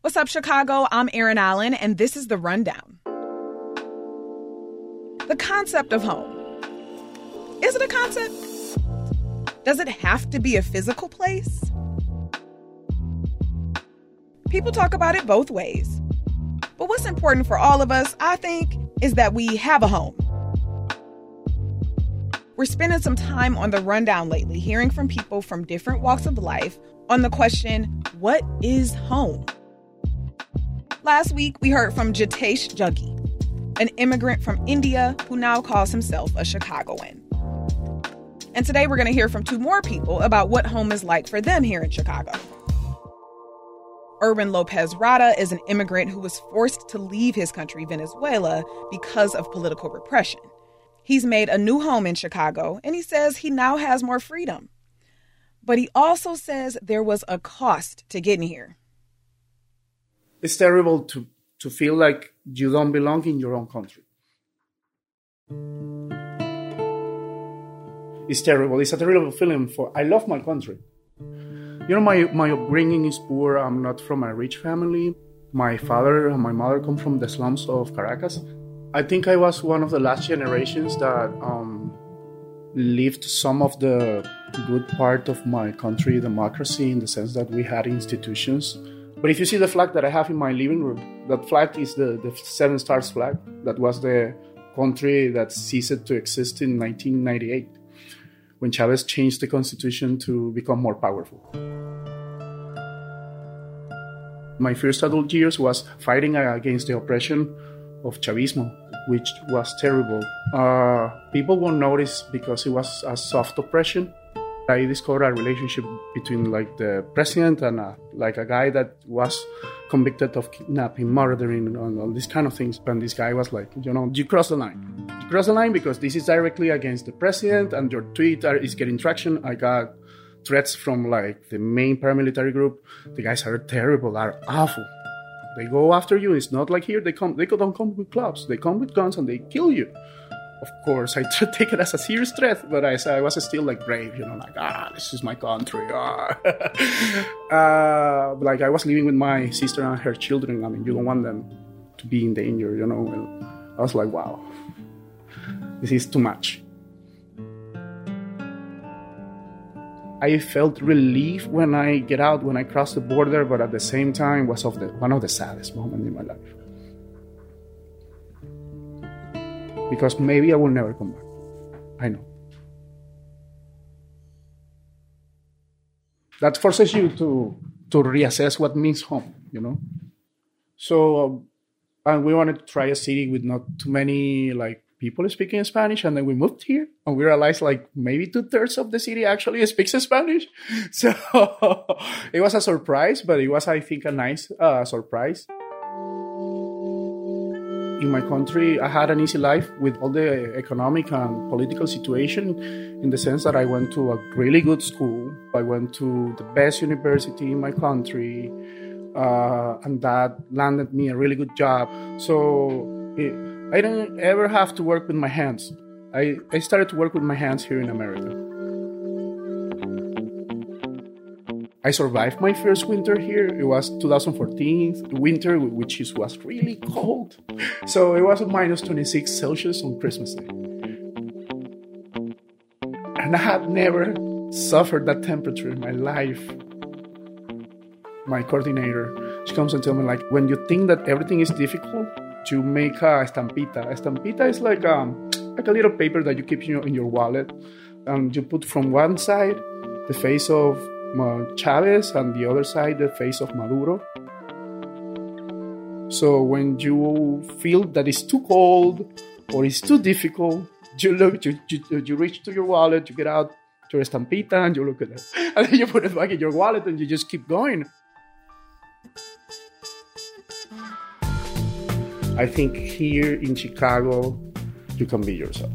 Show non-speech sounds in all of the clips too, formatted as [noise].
What's up, Chicago? I'm Erin Allen, and this is The Rundown. The concept of home. Is it a concept? Does it have to be a physical place? People talk about it both ways. But what's important for all of us, I think, is that we have a home. We're spending some time on the rundown lately, hearing from people from different walks of life on the question what is home? Last week, we heard from Jitesh Juggi, an immigrant from India who now calls himself a Chicagoan. And today, we're going to hear from two more people about what home is like for them here in Chicago. Erwin Lopez Rada is an immigrant who was forced to leave his country, Venezuela, because of political repression. He's made a new home in Chicago, and he says he now has more freedom. But he also says there was a cost to getting here. It's terrible to, to feel like you don't belong in your own country. It's terrible. It's a terrible feeling for I love my country. You know, my, my upbringing is poor. I'm not from a rich family. My father and my mother come from the slums of Caracas. I think I was one of the last generations that um, lived some of the good part of my country, democracy, in the sense that we had institutions. But if you see the flag that I have in my living room, that flag is the, the Seven Stars flag. That was the country that ceased to exist in 1998 when Chavez changed the constitution to become more powerful. My first adult years was fighting against the oppression of Chavismo, which was terrible. Uh, people won't notice because it was a soft oppression. I discovered a relationship between like the president and a, like a guy that was convicted of kidnapping, murdering, and all these kind of things. And this guy was like, you know, you cross the line. You cross the line because this is directly against the president, and your tweet is getting traction. I got threats from like the main paramilitary group. The guys are terrible, are awful. They go after you. It's not like here. They come. They don't come with clubs. They come with guns and they kill you of course, I [laughs] take it as a serious threat, but I, I was still like brave, you know, like, ah, this is my country. Ah. [laughs] uh, like, I was living with my sister and her children. I mean, you don't want them to be in danger, you know. And I was like, wow, this is too much. I felt relief when I get out, when I cross the border, but at the same time was of the, one of the saddest moments in my life. Because maybe I will never come back. I know. That forces you to to reassess what means home, you know. So, and we wanted to try a city with not too many like people speaking Spanish, and then we moved here, and we realized like maybe two thirds of the city actually speaks Spanish. [laughs] So [laughs] it was a surprise, but it was I think a nice uh, surprise in my country, I had an easy life with all the economic and political situation in the sense that I went to a really good school. I went to the best university in my country, uh, and that landed me a really good job. So it, I didn't ever have to work with my hands. I, I started to work with my hands here in America. I survived my first winter here. It was 2014 winter, which was really cold. So it was minus 26 Celsius on Christmas Day. And I had never suffered that temperature in my life. My coordinator, she comes and tells me like, when you think that everything is difficult, you make a estampita. Estampita is like um, like a little paper that you keep in your, in your wallet, and you put from one side the face of Chavez and the other side the face of Maduro. So when you feel that it's too cold or it's too difficult, you look, you, you, you reach to your wallet, you get out your estampita and you look at it. [laughs] And then you put it back in your wallet and you just keep going. I think here in Chicago, you can be yourself.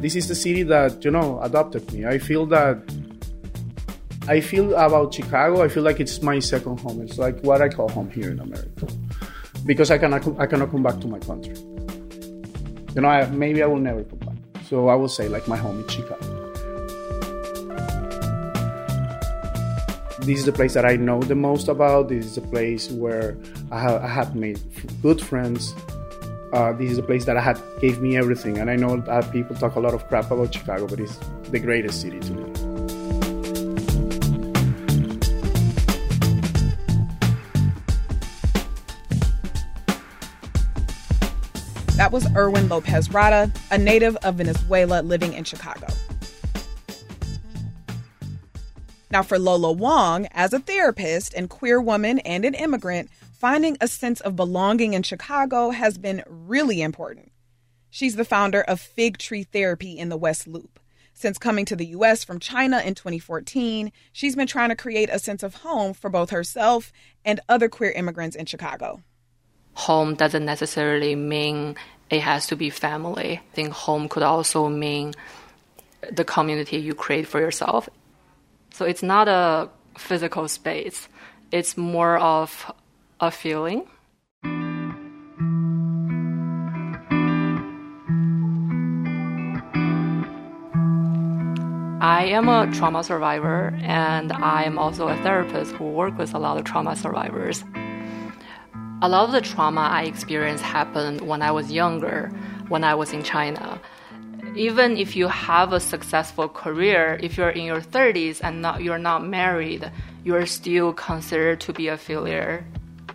This is the city that, you know, adopted me. I feel that I feel about Chicago, I feel like it's my second home. It's like what I call home here in America. Because I cannot, I cannot come back to my country. You know, I, maybe I will never come back. So I will say like my home is Chicago. This is the place that I know the most about. This is the place where I have, I have made good friends. Uh, this is the place that I had gave me everything. And I know that people talk a lot of crap about Chicago, but it's the greatest city to me. That was Erwin Lopez Rada, a native of Venezuela living in Chicago. Now, for Lola Wang, as a therapist and queer woman and an immigrant, finding a sense of belonging in Chicago has been really important. She's the founder of Fig Tree Therapy in the West Loop. Since coming to the US from China in 2014, she's been trying to create a sense of home for both herself and other queer immigrants in Chicago home doesn't necessarily mean it has to be family. I think home could also mean the community you create for yourself. So it's not a physical space, it's more of a feeling. I am a trauma survivor and I am also a therapist who works with a lot of trauma survivors. A lot of the trauma I experienced happened when I was younger, when I was in China. Even if you have a successful career, if you're in your 30s and not, you're not married, you're still considered to be a failure.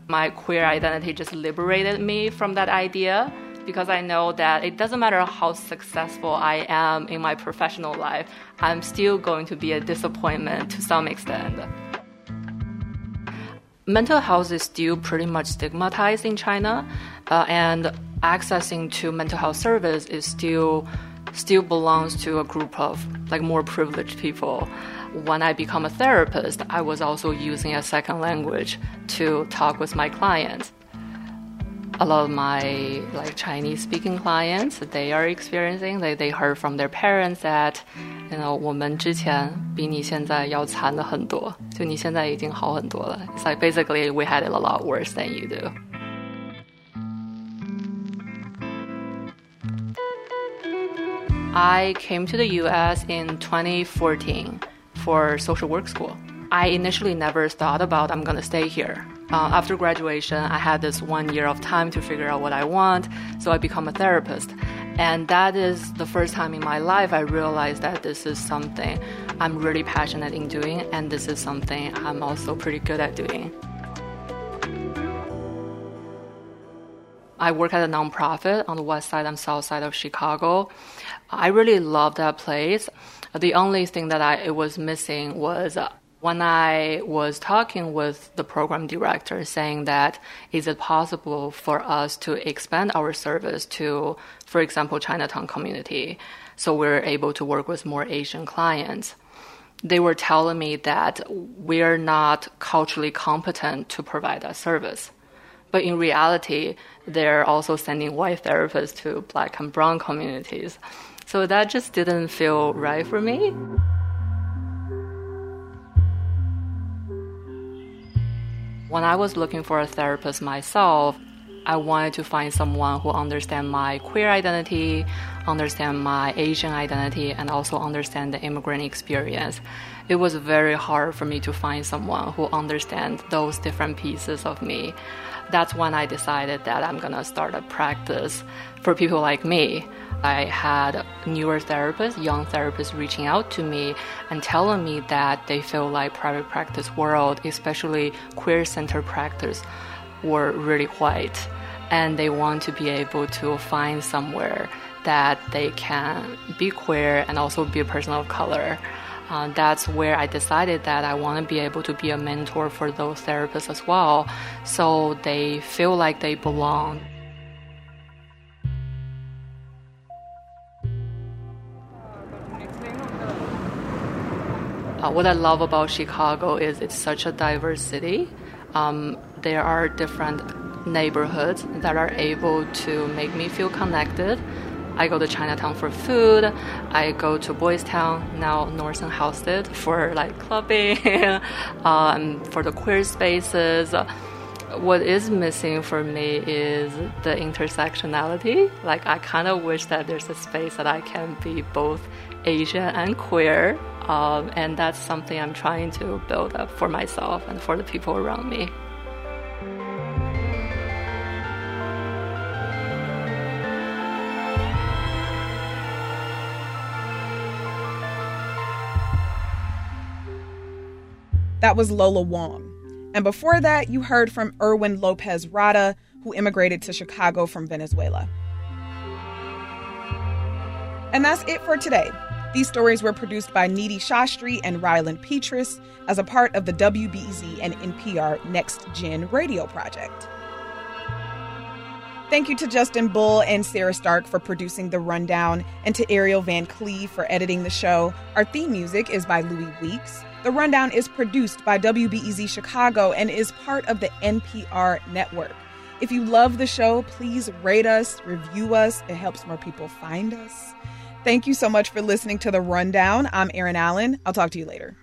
My queer identity just liberated me from that idea because I know that it doesn't matter how successful I am in my professional life, I'm still going to be a disappointment to some extent mental health is still pretty much stigmatized in China, uh, and accessing to mental health service is still still belongs to a group of like more privileged people. When I become a therapist, I was also using a second language to talk with my clients a lot of my like Chinese speaking clients they are experiencing they they heard from their parents that you know 我们之前比你现在要惨的很多，就你现在已经好很多了。It's like basically we had it a lot worse than you do. I came to the US in 2014 for social work school. I initially never thought about I'm gonna stay here uh, after graduation, I had this one year of time to figure out what I want, so I become a therapist. And that is the first time in my life I realized that this is something I'm really passionate in doing, and this is something I'm also pretty good at doing. I work at a nonprofit on the west side and south side of Chicago. I really love that place. The only thing that I it was missing was when I was talking with the program director saying that is it possible for us to expand our service to, for example, Chinatown community, so we're able to work with more Asian clients. They were telling me that we're not culturally competent to provide that service. But in reality, they're also sending white therapists to black and brown communities. So that just didn't feel right for me. When I was looking for a therapist myself, I wanted to find someone who understand my queer identity, understand my Asian identity, and also understand the immigrant experience. It was very hard for me to find someone who understands those different pieces of me. That's when I decided that I'm gonna start a practice for people like me. I had newer therapists, young therapists reaching out to me and telling me that they feel like private practice world, especially queer center practice, were really white and they want to be able to find somewhere that they can be queer and also be a person of color. Uh, that's where I decided that I want to be able to be a mentor for those therapists as well, so they feel like they belong. Uh, what I love about Chicago is it's such a diverse city. Um, there are different neighborhoods that are able to make me feel connected. I go to Chinatown for food. I go to Boys Town, now North and Halsted, for like clubbing, [laughs] um, for the queer spaces. What is missing for me is the intersectionality. Like, I kind of wish that there's a space that I can be both Asian and queer. Um, and that's something I'm trying to build up for myself and for the people around me. That was Lola Wang. And before that, you heard from Erwin Lopez Rada, who immigrated to Chicago from Venezuela. And that's it for today. These stories were produced by Nidhi Shastri and Ryland Pietras as a part of the WBEZ and NPR Next Gen radio project. Thank you to Justin Bull and Sarah Stark for producing The Rundown, and to Ariel Van Cleve for editing the show. Our theme music is by Louis Weeks. The Rundown is produced by WBEZ Chicago and is part of the NPR network. If you love the show, please rate us, review us. It helps more people find us. Thank you so much for listening to The Rundown. I'm Erin Allen. I'll talk to you later.